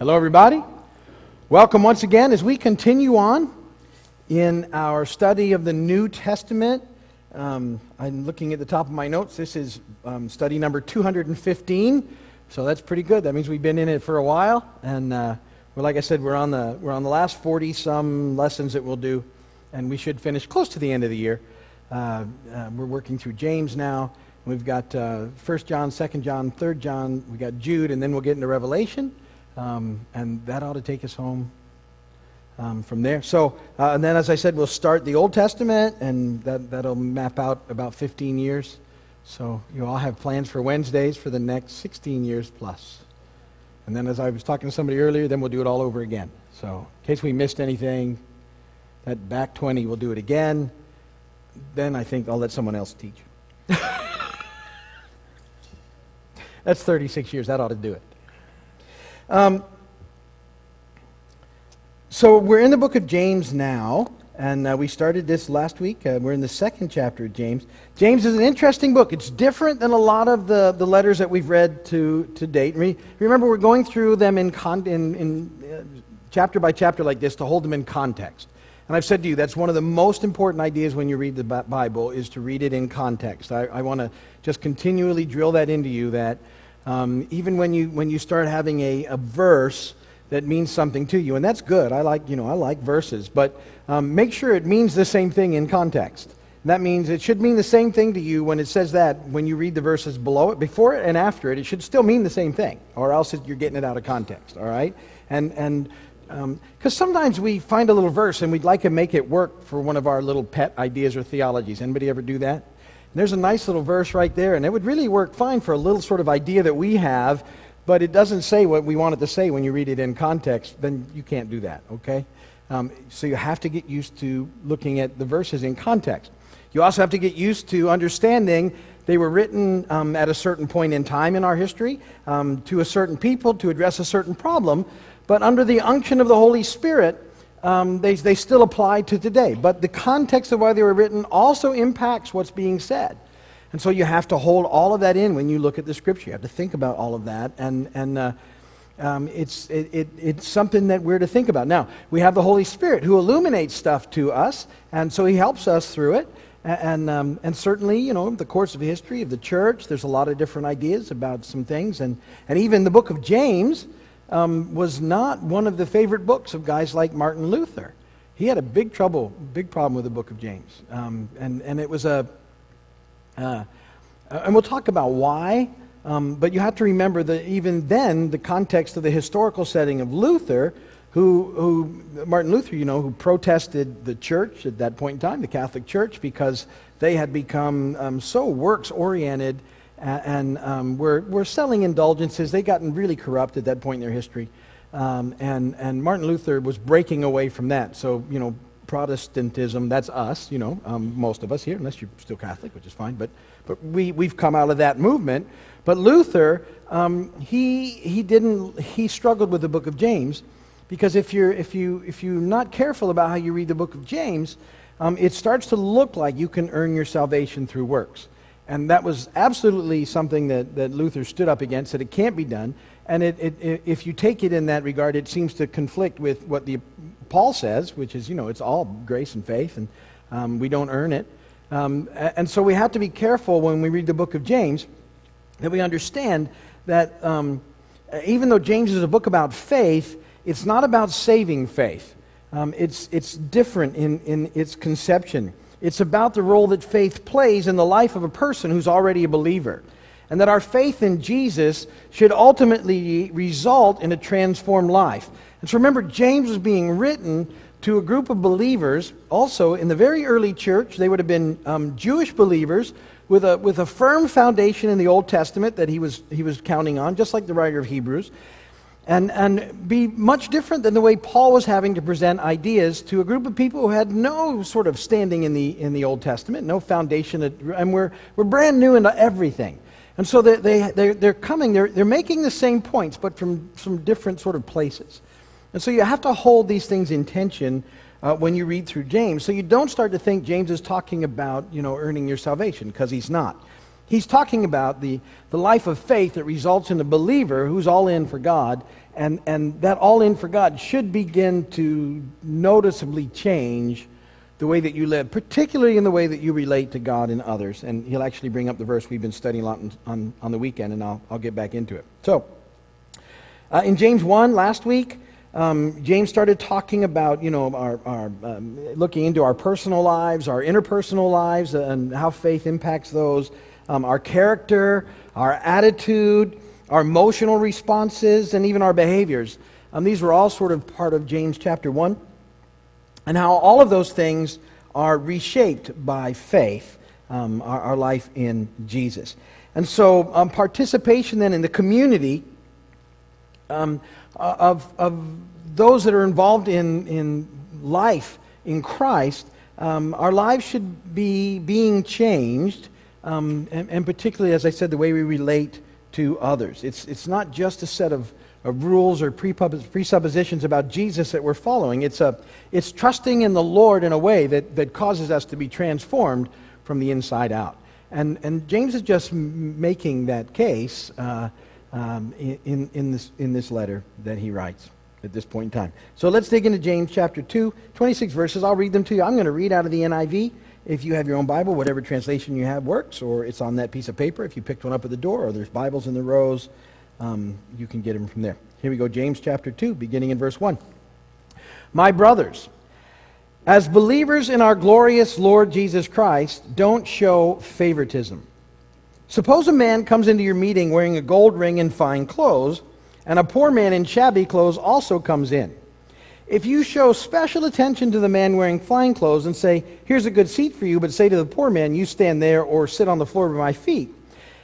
Hello, everybody. Welcome once again as we continue on in our study of the New Testament. Um, I'm looking at the top of my notes. This is um, study number 215, so that's pretty good. That means we've been in it for a while, and uh, well, like I said, we're on the we're on the last 40 some lessons that we'll do, and we should finish close to the end of the year. Uh, uh, we're working through James now. We've got uh, 1 John, 2 John, 3 John. We got Jude, and then we'll get into Revelation. Um, and that ought to take us home um, from there. So, uh, and then as I said, we'll start the Old Testament, and that, that'll map out about 15 years. So you all have plans for Wednesdays for the next 16 years plus. And then as I was talking to somebody earlier, then we'll do it all over again. So in case we missed anything, that back 20, we'll do it again. Then I think I'll let someone else teach. That's 36 years. That ought to do it. Um, so we're in the book of James now, and uh, we started this last week. Uh, we're in the second chapter of James. James is an interesting book. It's different than a lot of the, the letters that we've read to, to date. Re- remember, we're going through them in, con- in, in uh, chapter by chapter like this to hold them in context. And I've said to you, that's one of the most important ideas when you read the Bible is to read it in context. I, I want to just continually drill that into you that um, even when you, when you start having a, a verse that means something to you, and that's good. I like, you know, I like verses, but um, make sure it means the same thing in context. That means it should mean the same thing to you when it says that when you read the verses below it, before it and after it. It should still mean the same thing, or else you're getting it out of context. All right, and and because um, sometimes we find a little verse and we'd like to make it work for one of our little pet ideas or theologies. Anybody ever do that? There's a nice little verse right there, and it would really work fine for a little sort of idea that we have, but it doesn't say what we want it to say when you read it in context. Then you can't do that, okay? Um, so you have to get used to looking at the verses in context. You also have to get used to understanding they were written um, at a certain point in time in our history um, to a certain people to address a certain problem, but under the unction of the Holy Spirit, um, they, they still apply to today. But the context of why they were written also impacts what's being said. And so you have to hold all of that in when you look at the scripture. You have to think about all of that. And, and uh, um, it's, it, it, it's something that we're to think about. Now, we have the Holy Spirit who illuminates stuff to us, and so he helps us through it. And, um, and certainly, you know, the course of history of the church, there's a lot of different ideas about some things. And, and even the book of James, um, was not one of the favorite books of guys like Martin Luther. He had a big trouble, big problem with the book of James. Um, and, and it was a, uh, and we'll talk about why, um, but you have to remember that even then, the context of the historical setting of Luther, who, who Martin Luther, you know, who protested the church at that point in time, the Catholic Church, because they had become um, so works oriented and um, were, were selling indulgences. They'd gotten really corrupt at that point in their history. Um, and, and Martin Luther was breaking away from that. So, you know, Protestantism, that's us, you know, um, most of us here, unless you're still Catholic, which is fine, but, but we, we've come out of that movement. But Luther, um, he, he didn't, he struggled with the book of James because if you're, if, you, if you're not careful about how you read the book of James, um, it starts to look like you can earn your salvation through works. And that was absolutely something that, that Luther stood up against, that it can't be done. And it, it, it, if you take it in that regard, it seems to conflict with what the, Paul says, which is, you know, it's all grace and faith, and um, we don't earn it. Um, and so we have to be careful when we read the book of James that we understand that um, even though James is a book about faith, it's not about saving faith. Um, it's, it's different in, in its conception. It's about the role that faith plays in the life of a person who's already a believer. And that our faith in Jesus should ultimately result in a transformed life. And so remember, James was being written to a group of believers, also in the very early church. They would have been um, Jewish believers with a, with a firm foundation in the Old Testament that he was, he was counting on, just like the writer of Hebrews and, and be much different than the way Paul was having to present ideas to a group of people who had no sort of standing in the, in the Old Testament, no foundation, and we're, we're brand new into everything. And so they, they, they're, they're coming, they're, they're making the same points, but from some different sort of places. And so you have to hold these things in tension uh, when you read through James. So you don't start to think James is talking about, you know, earning your salvation, because he's not. He's talking about the, the life of faith that results in a believer who's all in for God. And, and that all in for God should begin to noticeably change the way that you live, particularly in the way that you relate to God and others. And he'll actually bring up the verse we've been studying a lot on, on the weekend, and I'll, I'll get back into it. So, uh, in James 1 last week, um, James started talking about, you know, our, our um, looking into our personal lives, our interpersonal lives, and how faith impacts those, um, our character, our attitude, our emotional responses, and even our behaviors. Um, these were all sort of part of James chapter 1, and how all of those things are reshaped by faith, um, our, our, life in Jesus. And so, um, participation then in the community um, uh, of, of those that are involved in, in life in Christ, um, our lives should be being changed, um, and, and, particularly, as I said, the way we relate to others. It's, it's not just a set of, of rules or presuppositions about Jesus that we're following. It's, a, it's trusting in the Lord in a way that, that causes us to be transformed from the inside out. And, and James is just making that case. Uh, um, in, in, this, in this letter that he writes at this point in time. So let's dig into James chapter 2, 26 verses. I'll read them to you. I'm going to read out of the NIV. If you have your own Bible, whatever translation you have works, or it's on that piece of paper. If you picked one up at the door, or there's Bibles in the rows, um, you can get them from there. Here we go, James chapter 2, beginning in verse 1. My brothers, as believers in our glorious Lord Jesus Christ, don't show favoritism. Suppose a man comes into your meeting wearing a gold ring and fine clothes, and a poor man in shabby clothes also comes in. If you show special attention to the man wearing fine clothes and say, Here's a good seat for you, but say to the poor man, You stand there or sit on the floor by my feet,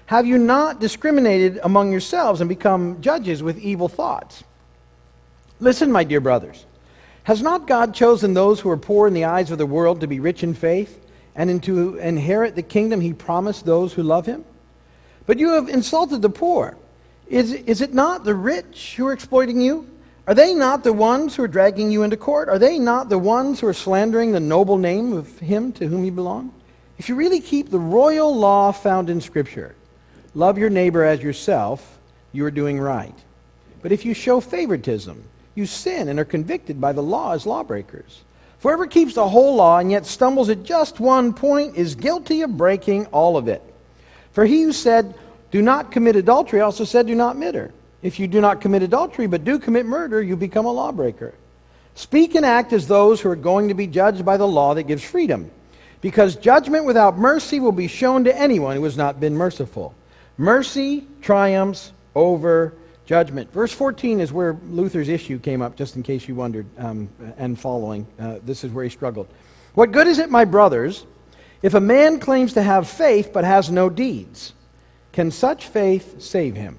have you not discriminated among yourselves and become judges with evil thoughts? Listen, my dear brothers. Has not God chosen those who are poor in the eyes of the world to be rich in faith and to inherit the kingdom he promised those who love him? But you have insulted the poor. Is, is it not the rich who are exploiting you? Are they not the ones who are dragging you into court? Are they not the ones who are slandering the noble name of him to whom you belong? If you really keep the royal law found in Scripture, love your neighbor as yourself, you are doing right. But if you show favoritism, you sin and are convicted by the law as lawbreakers. For whoever keeps the whole law and yet stumbles at just one point is guilty of breaking all of it. For he who said, Do not commit adultery, also said, Do not murder. If you do not commit adultery, but do commit murder, you become a lawbreaker. Speak and act as those who are going to be judged by the law that gives freedom. Because judgment without mercy will be shown to anyone who has not been merciful. Mercy triumphs over judgment. Verse 14 is where Luther's issue came up, just in case you wondered, um, and following. Uh, this is where he struggled. What good is it, my brothers, if a man claims to have faith but has no deeds, can such faith save him?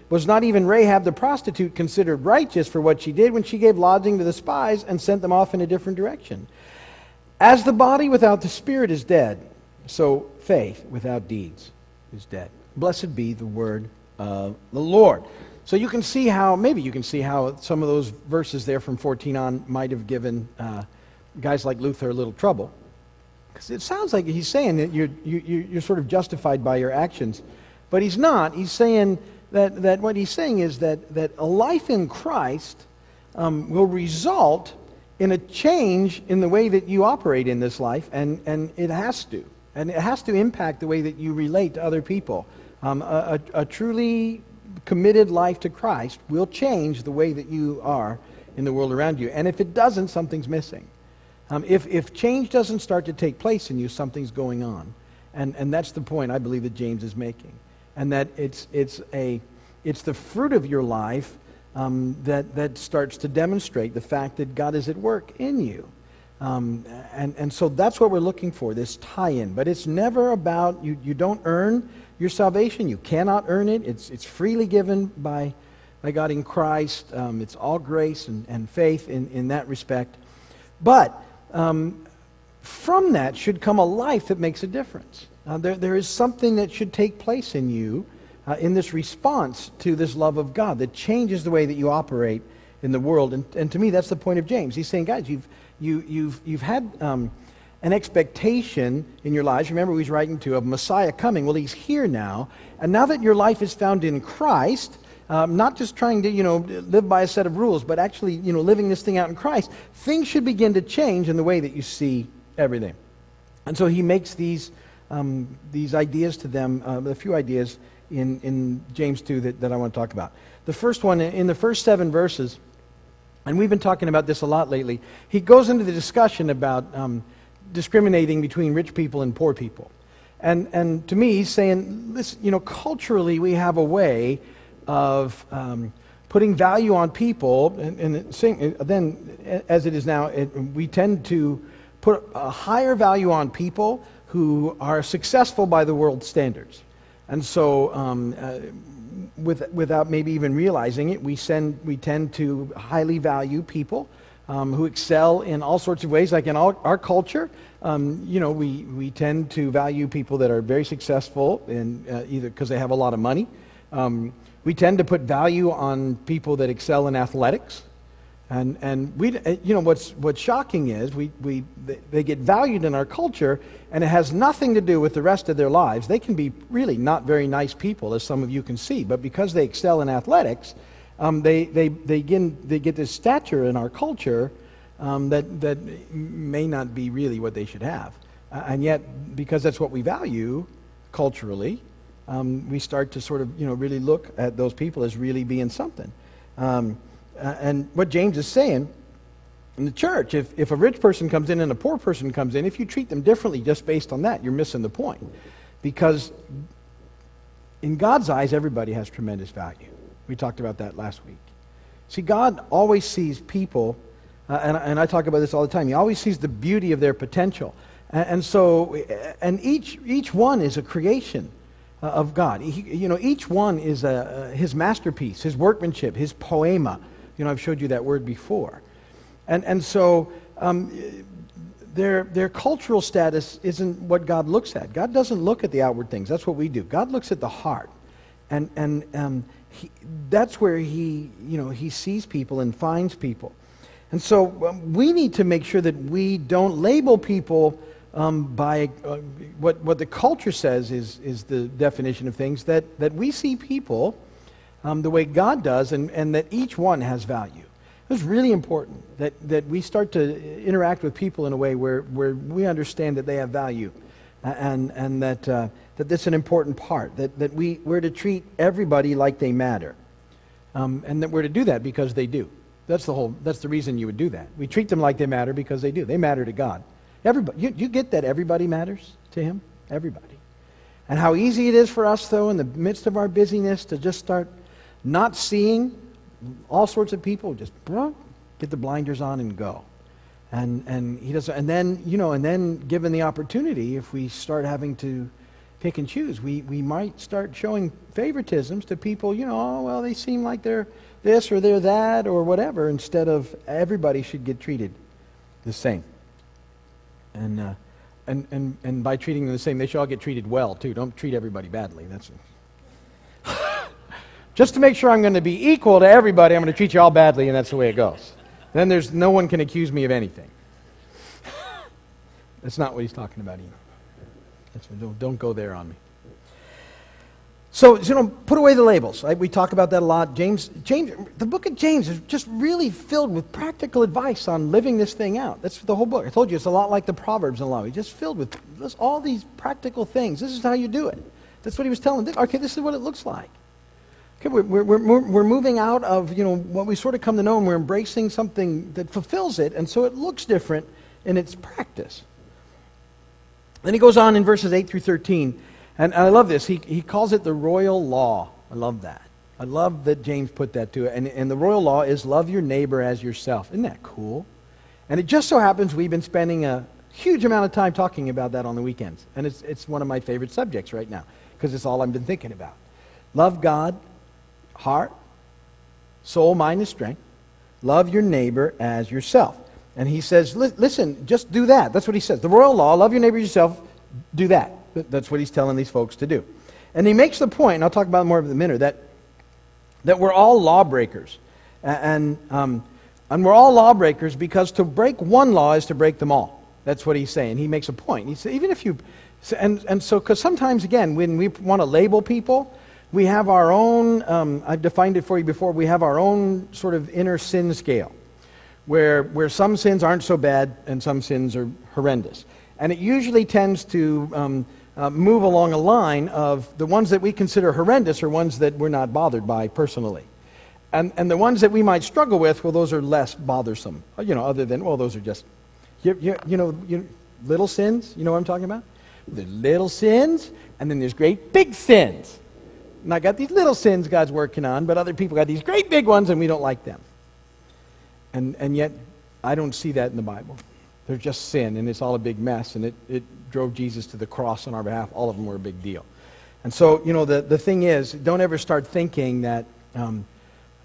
was not even Rahab the prostitute considered righteous for what she did when she gave lodging to the spies and sent them off in a different direction? As the body without the spirit is dead, so faith without deeds is dead. Blessed be the word of the Lord. So you can see how, maybe you can see how some of those verses there from 14 on might have given uh, guys like Luther a little trouble. Because it sounds like he's saying that you're, you, you're sort of justified by your actions. But he's not. He's saying that, that what he's saying is that, that a life in Christ um, will result in a change in the way that you operate in this life, and, and it has to. And it has to impact the way that you relate to other people. Um, a, a, a, truly committed life to Christ will change the way that you are in the world around you. And if it doesn't, something's missing. Um, if, if change doesn't start to take place in you, something's going on. And, and that's the point I believe that James is making. And that it's, it's, a, it's the fruit of your life um, that, that starts to demonstrate the fact that God is at work in you. Um, and, and so that's what we're looking for, this tie in. But it's never about, you, you don't earn your salvation. You cannot earn it. It's, it's freely given by, by God in Christ. Um, it's all grace and, and faith in, in that respect. But um, from that should come a life that makes a difference. Uh, there, there is something that should take place in you uh, in this response to this love of God that changes the way that you operate in the world. And, and to me, that's the point of James. He's saying, guys, you've, you, you've, you've had um, an expectation in your lives. Remember, he's writing to a Messiah coming. Well, he's here now. And now that your life is found in Christ, um, not just trying to, you know, live by a set of rules, but actually, you know, living this thing out in Christ, things should begin to change in the way that you see everything. And so he makes these, um, these ideas to them, uh, a few ideas in, in James 2 that, that I want to talk about. The first one, in the first seven verses, and we've been talking about this a lot lately, he goes into the discussion about um, discriminating between rich people and poor people. And, and to me, he's saying, listen, you know, culturally we have a way of um, putting value on people, and, and then, as it is now, it, we tend to put a higher value on people who are successful by the world standards. And so, um, uh, with, without maybe even realizing it, we, send, we tend to highly value people um, who excel in all sorts of ways. Like in all, our culture, um, you know, we, we tend to value people that are very successful in, uh, either because they have a lot of money. Um, we tend to put value on people that excel in athletics. And, and we, uh, you know, what's, what's shocking is we, we, they get valued in our culture, and it has nothing to do with the rest of their lives. They can be really not very nice people, as some of you can see, but because they excel in athletics, um, they, they, they, get, they get this stature in our culture um, that, that may not be really what they should have. Uh, and yet, because that's what we value culturally, um, we start to sort of, you know, really look at those people as really being something. Uh, and what James is saying in the church, if, if a rich person comes in and a poor person comes in, if you treat them differently just based on that, you're missing the point. Because in God's eyes, everybody has tremendous value. We talked about that last week. See, God always sees people, uh, and, and I talk about this all the time, He always sees the beauty of their potential. And, and so, and each, each one is a creation uh, of God. He, you know, each one is a, his masterpiece, his workmanship, his poema. You know, I've showed you that word before. And, and so um, their, their cultural status isn't what God looks at. God doesn't look at the outward things. That's what we do. God looks at the heart. And, and um, he, that's where he, you know, he sees people and finds people. And so um, we need to make sure that we don't label people um, by uh, what, what the culture says is, is the definition of things, that, that we see people um, the way God does, and, and that each one has value. It's really important that, that we start to interact with people in a way where, where we understand that they have value and, and that, uh, that that's an important part, that, that we, we're to treat everybody like they matter. Um, and that we're to do that because they do. That's the whole, that's the reason you would do that. We treat them like they matter because they do. They matter to God. Everybody, you, you get that everybody matters to Him? Everybody. And how easy it is for us, though, in the midst of our busyness to just start not seeing all sorts of people, just get the blinders on and go. And, and he does, and then, you know, and then given the opportunity, if we start having to pick and choose, we, we might start showing favoritisms to people, you know, oh, well, they seem like they're this or they're that or whatever, instead of everybody should get treated the same. And, uh, and, and, and by treating them the same, they should all get treated well, too. Don't treat everybody badly. That's just to make sure I'm going to be equal to everybody, I'm going to treat you all badly, and that's the way it goes. Then there's no one can accuse me of anything. that's not what he's talking about either. Don't, don't go there on me. So, you know, put away the labels. Right? We talk about that a lot. James, James, the book of James is just really filled with practical advice on living this thing out. That's the whole book. I told you it's a lot like the Proverbs and law. It's just filled with all these practical things. This is how you do it. That's what he was telling. Okay, this is what it looks like. Okay, we're, we're, we're, moving out of you know what we sort of come to know, and we're embracing something that fulfills it, and so it looks different in its practice. Then he goes on in verses 8 through 13, and, and I love this. He, he calls it the royal law. I love that. I love that James put that to it. And, and the royal law is love your neighbor as yourself. Isn't that cool? And it just so happens we've been spending a huge amount of time talking about that on the weekends. And it's, it's one of my favorite subjects right now because it's all I've been thinking about. Love God, heart, soul, mind, and strength. Love your neighbor as yourself. And he says, listen, just do that. That's what he says. The royal law, love your neighbor yourself, do that. That's what he's telling these folks to do. And he makes the point, and I'll talk about more in a minute, that, that we're all lawbreakers. And, um, and we're all lawbreakers because to break one law is to break them all. That's what he's saying. He makes a point. He says, even if you, and, and so, because sometimes, again, when we want to label people, we have our own, um, I've defined it for you before, we have our own sort of inner sin scale where, where some sins aren't so bad and some sins are horrendous. And it usually tends to um, uh, move along a line of the ones that we consider horrendous are ones that we're not bothered by personally. And, and the ones that we might struggle with, well, those are less bothersome. Uh, you know, other than, well, those are just, you, you, you know, you, little sins. You know what I'm talking about? There's little sins, and then there's great big sins. And I got these little sins God's working on, but other people got these great big ones, and we don't like them. And, and yet, I don't see that in the Bible. They're just sin, and it's all a big mess, and it, it drove Jesus to the cross on our behalf. All of them were a big deal. And so, you know, the, the thing is, don't ever start thinking that, um,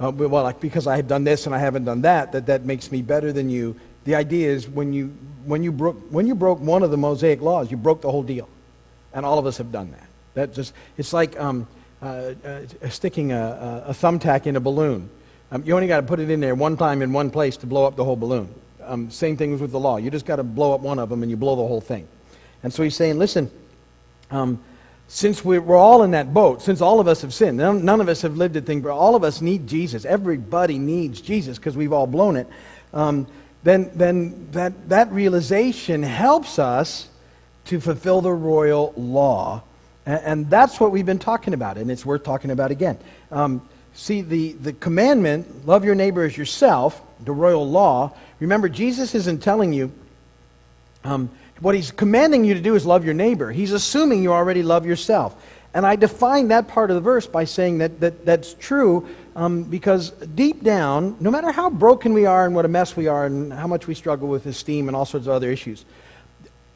uh, well, like because I have done this and I haven't done that, that that makes me better than you. The idea is when you, when you, broke, when you broke one of the Mosaic laws, you broke the whole deal. And all of us have done that. That just, it's like um, uh, uh, sticking a, a, thumbtack in a balloon. Um, you only got to put it in there one time in one place to blow up the whole balloon. Um, same thing with the law. You just got to blow up one of them and you blow the whole thing. And so he's saying, listen, um, since we're, all in that boat, since all of us have sinned, none, none of us have lived a thing, but all of us need Jesus. Everybody needs Jesus because we've all blown it. Um, then then that, that realization helps us to fulfill the royal law. And, and, that's what we've been talking about, and it's worth talking about again. Um, See, the, the commandment, love your neighbor as yourself, the royal law, remember, Jesus isn't telling you, um, what he's commanding you to do is love your neighbor. He's assuming you already love yourself. And I define that part of the verse by saying that, that that's true um, because deep down, no matter how broken we are and what a mess we are and how much we struggle with esteem and all sorts of other issues,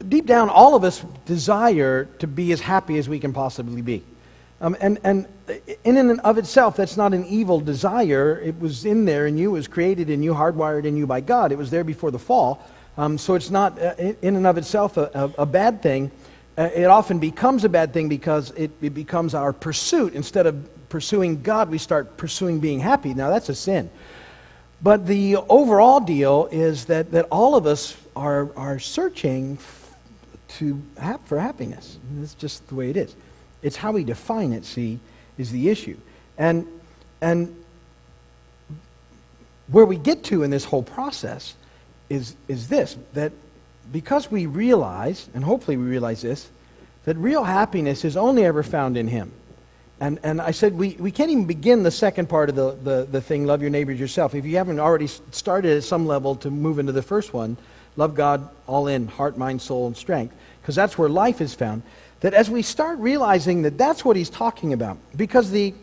deep down, all of us desire to be as happy as we can possibly be. Um, and, and in and of itself, that's not an evil desire. It was in there in you, it was created in you, hardwired in you by God. It was there before the fall. Um, so it's not uh, in and of itself a, a, a bad thing. Uh, it often becomes a bad thing because it, it becomes our pursuit. Instead of pursuing God, we start pursuing being happy. Now, that's a sin. But the overall deal is that, that all of us are, are searching to have, for happiness. That's just the way it is. It's how we define it, see, is the issue. And, and where we get to in this whole process is, is this that because we realize, and hopefully we realize this, that real happiness is only ever found in Him. And, and I said, we, we can't even begin the second part of the, the, the thing, love your neighbors yourself. If you haven't already started at some level to move into the first one, love God all in, heart, mind, soul, and strength, because that's where life is found. That as we start realizing that that's what he's talking about, because the,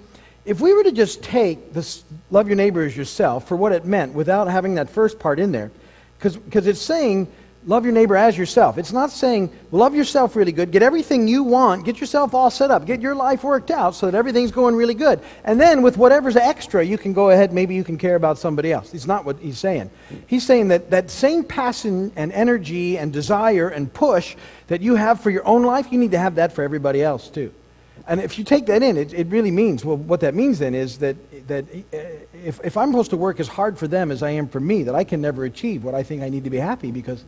if we were to just take this love your neighbor as yourself for what it meant without having that first part in there, because it's saying love your neighbor as yourself. It's not saying love yourself really good, get everything you want, get yourself all set up, get your life worked out so that everything's going really good. And then with whatever's extra, you can go ahead, maybe you can care about somebody else. It's not what he's saying. He's saying that that same passion and energy and desire and push that you have for your own life, you need to have that for everybody else too. And if you take that in, it, it really means, well, what that means then is that, that uh, if, if I'm supposed to work as hard for them as I am for me, that I can never achieve what I think I need to be happy because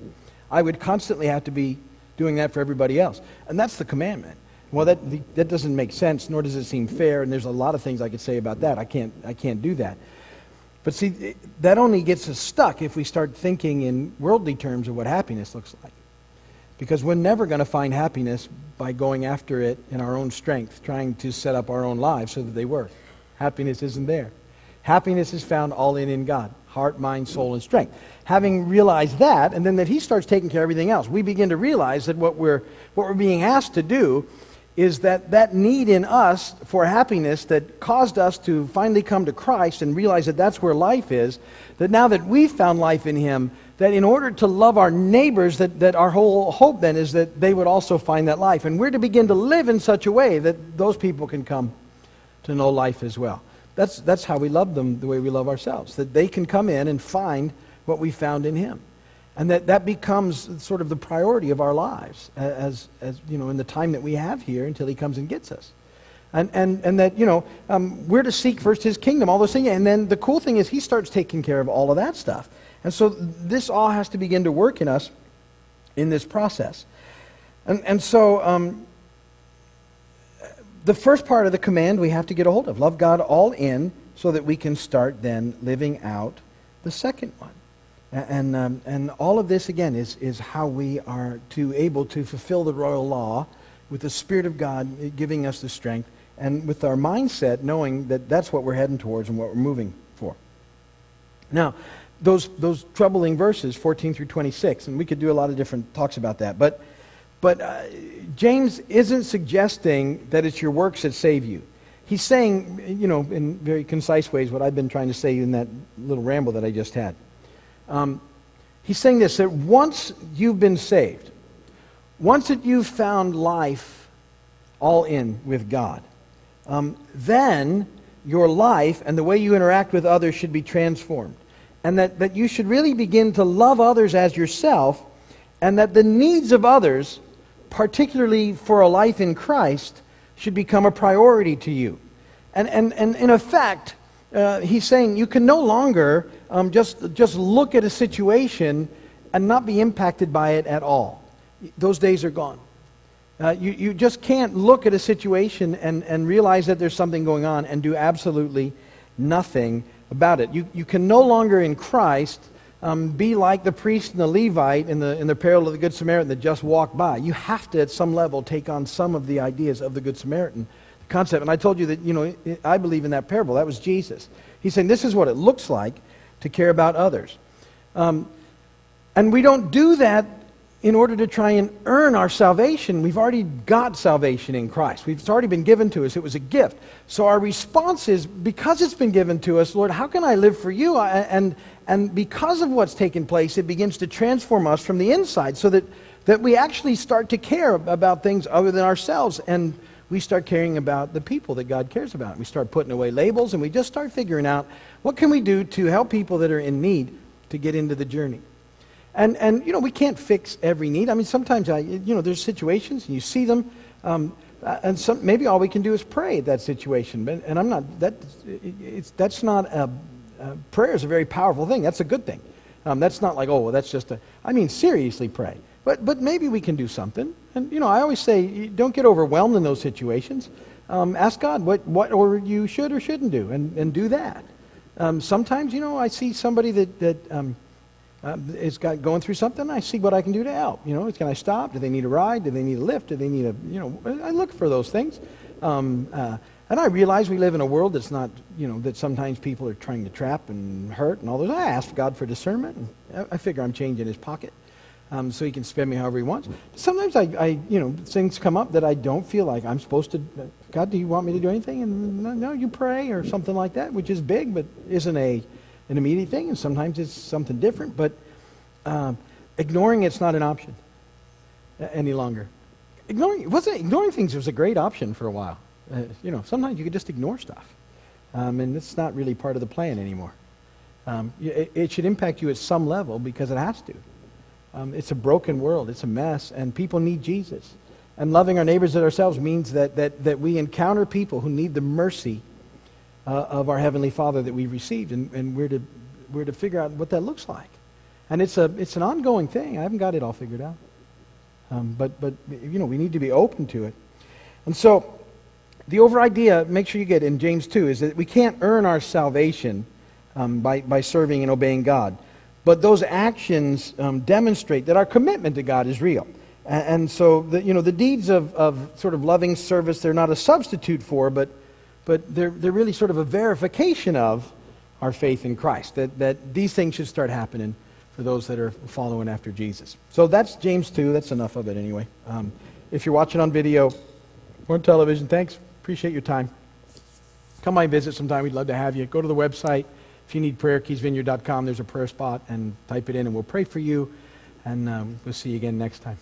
I would constantly have to be doing that for everybody else. And that's the commandment. Well, that, that doesn't make sense, nor does it seem fair, and there's a lot of things I could say about that. I can't, I can't do that. But see, that only gets us stuck if we start thinking in worldly terms of what happiness looks like. Because we're never going to find happiness by going after it in our own strength, trying to set up our own lives so that they work. Happiness isn't there. Happiness is found all in in God heart, mind, soul, and strength. Having realized that, and then that He starts taking care of everything else, we begin to realize that what we're, what we're being asked to do is that that need in us for happiness that caused us to finally come to Christ and realize that that's where life is, that now that we've found life in Him, that in order to love our neighbors, that, that our whole hope then is that they would also find that life. And we're to begin to live in such a way that those people can come to know life as well. That's, that's how we love them the way we love ourselves, that they can come in and find what we found in Him. And that, that becomes sort of the priority of our lives as, as, you know, in the time that we have here until He comes and gets us. And, and, and that, you know, um, we're to seek first His kingdom, all those things. And then the cool thing is He starts taking care of all of that stuff. And so this all has to begin to work in us in this process. And, and so um, the first part of the command we have to get a hold of love God all in so that we can start then living out the second one. And, um, and all of this, again, is, is how we are to able to fulfill the royal law with the Spirit of God giving us the strength and with our mindset knowing that that's what we're heading towards and what we're moving for. Now, those, those troubling verses, 14 through 26, and we could do a lot of different talks about that, but but uh, James isn't suggesting that it's your works that save you. He's saying, you know, in very concise ways, what I've been trying to say in that little ramble that I just had. Um, he's saying this that once you've been saved, once that you've found life all in with God, um, then your life and the way you interact with others should be transformed. And that, that you should really begin to love others as yourself, and that the needs of others particularly for a life in Christ, should become a priority to you. And, and, and in effect, uh, he's saying you can no longer um, just, just look at a situation and not be impacted by it at all. Those days are gone. Uh, you, you just can't look at a situation and, and realize that there's something going on and do absolutely nothing about it. You, you can no longer in Christ um, be like the priest and the Levite in the, in the parable of the Good Samaritan that just walked by. You have to, at some level, take on some of the ideas of the Good Samaritan concept. And I told you that, you know, I believe in that parable. That was Jesus. He's saying this is what it looks like to care about others. Um, and we don't do that in order to try and earn our salvation. We've already got salvation in Christ. It's already been given to us. It was a gift. So our response is, because it's been given to us, Lord, how can I live for you? And, and because of what's taken place, it begins to transform us from the inside so that, that we actually start to care about things other than ourselves. And we start caring about the people that God cares about. We start putting away labels and we just start figuring out what can we do to help people that are in need to get into the journey. And, and you know, we can't fix every need. I mean, sometimes, I, you know, there's situations and you see them. Um, and some, maybe all we can do is pray at that situation. But, and I'm not, that, it's, that's not a, uh, prayer is a very powerful thing. That's a good thing. Um, that's not like, oh, well, that's just a, I mean, seriously pray. But, but maybe we can do something. And, you know, I always say, don't get overwhelmed in those situations. Um, ask God what, what or you should or shouldn't do, and, and do that. Um, sometimes, you know, I see somebody that, that um, uh, is got, going through something. I see what I can do to help. You know, can I stop? Do they need a ride? Do they need a lift? Do they need a, you know, I look for those things. Um, uh, and I realize we live in a world that's not, you know, that sometimes people are trying to trap and hurt and all those. I ask God for discernment. And I figure I'm changing his pocket um, so he can spend me however he wants. Sometimes I, I, you know, things come up that I don't feel like I'm supposed to. God, do you want me to do anything? And no, you pray or something like that, which is big, but isn't a an immediate thing. And sometimes it's something different. But um, ignoring it's not an option any longer. Ignoring wasn't ignoring things was a great option for a while. Uh, you know, sometimes you could just ignore stuff. Um, and it's not really part of the plan anymore. Um, it, it, should impact you at some level because it has to. Um, it's a broken world, it's a mess, and people need Jesus. And loving our neighbors as ourselves means that, that, that we encounter people who need the mercy uh, of our Heavenly Father that we've received, and, and we're, to, we're to figure out what that looks like. And it's, a, it's an ongoing thing. I haven't got it all figured out. Um, but, but, you know, we need to be open to it. And so, the over idea, make sure you get in James 2, is that we can't earn our salvation um, by, by serving and obeying God. But those actions um, demonstrate that our commitment to God is real. And, and so, the, you know, the deeds of, of sort of loving service, they're not a substitute for, but, but they're, they're really sort of a verification of our faith in Christ, that, that these things should start happening for those that are following after Jesus. So that's James 2. That's enough of it anyway. Um, if you're watching on video or on television, thanks. Appreciate your time. Come by and visit sometime. We'd love to have you. Go to the website. If you need prayer, keysvineyard.com. There's a prayer spot, and type it in, and we'll pray for you. And um, we'll see you again next time.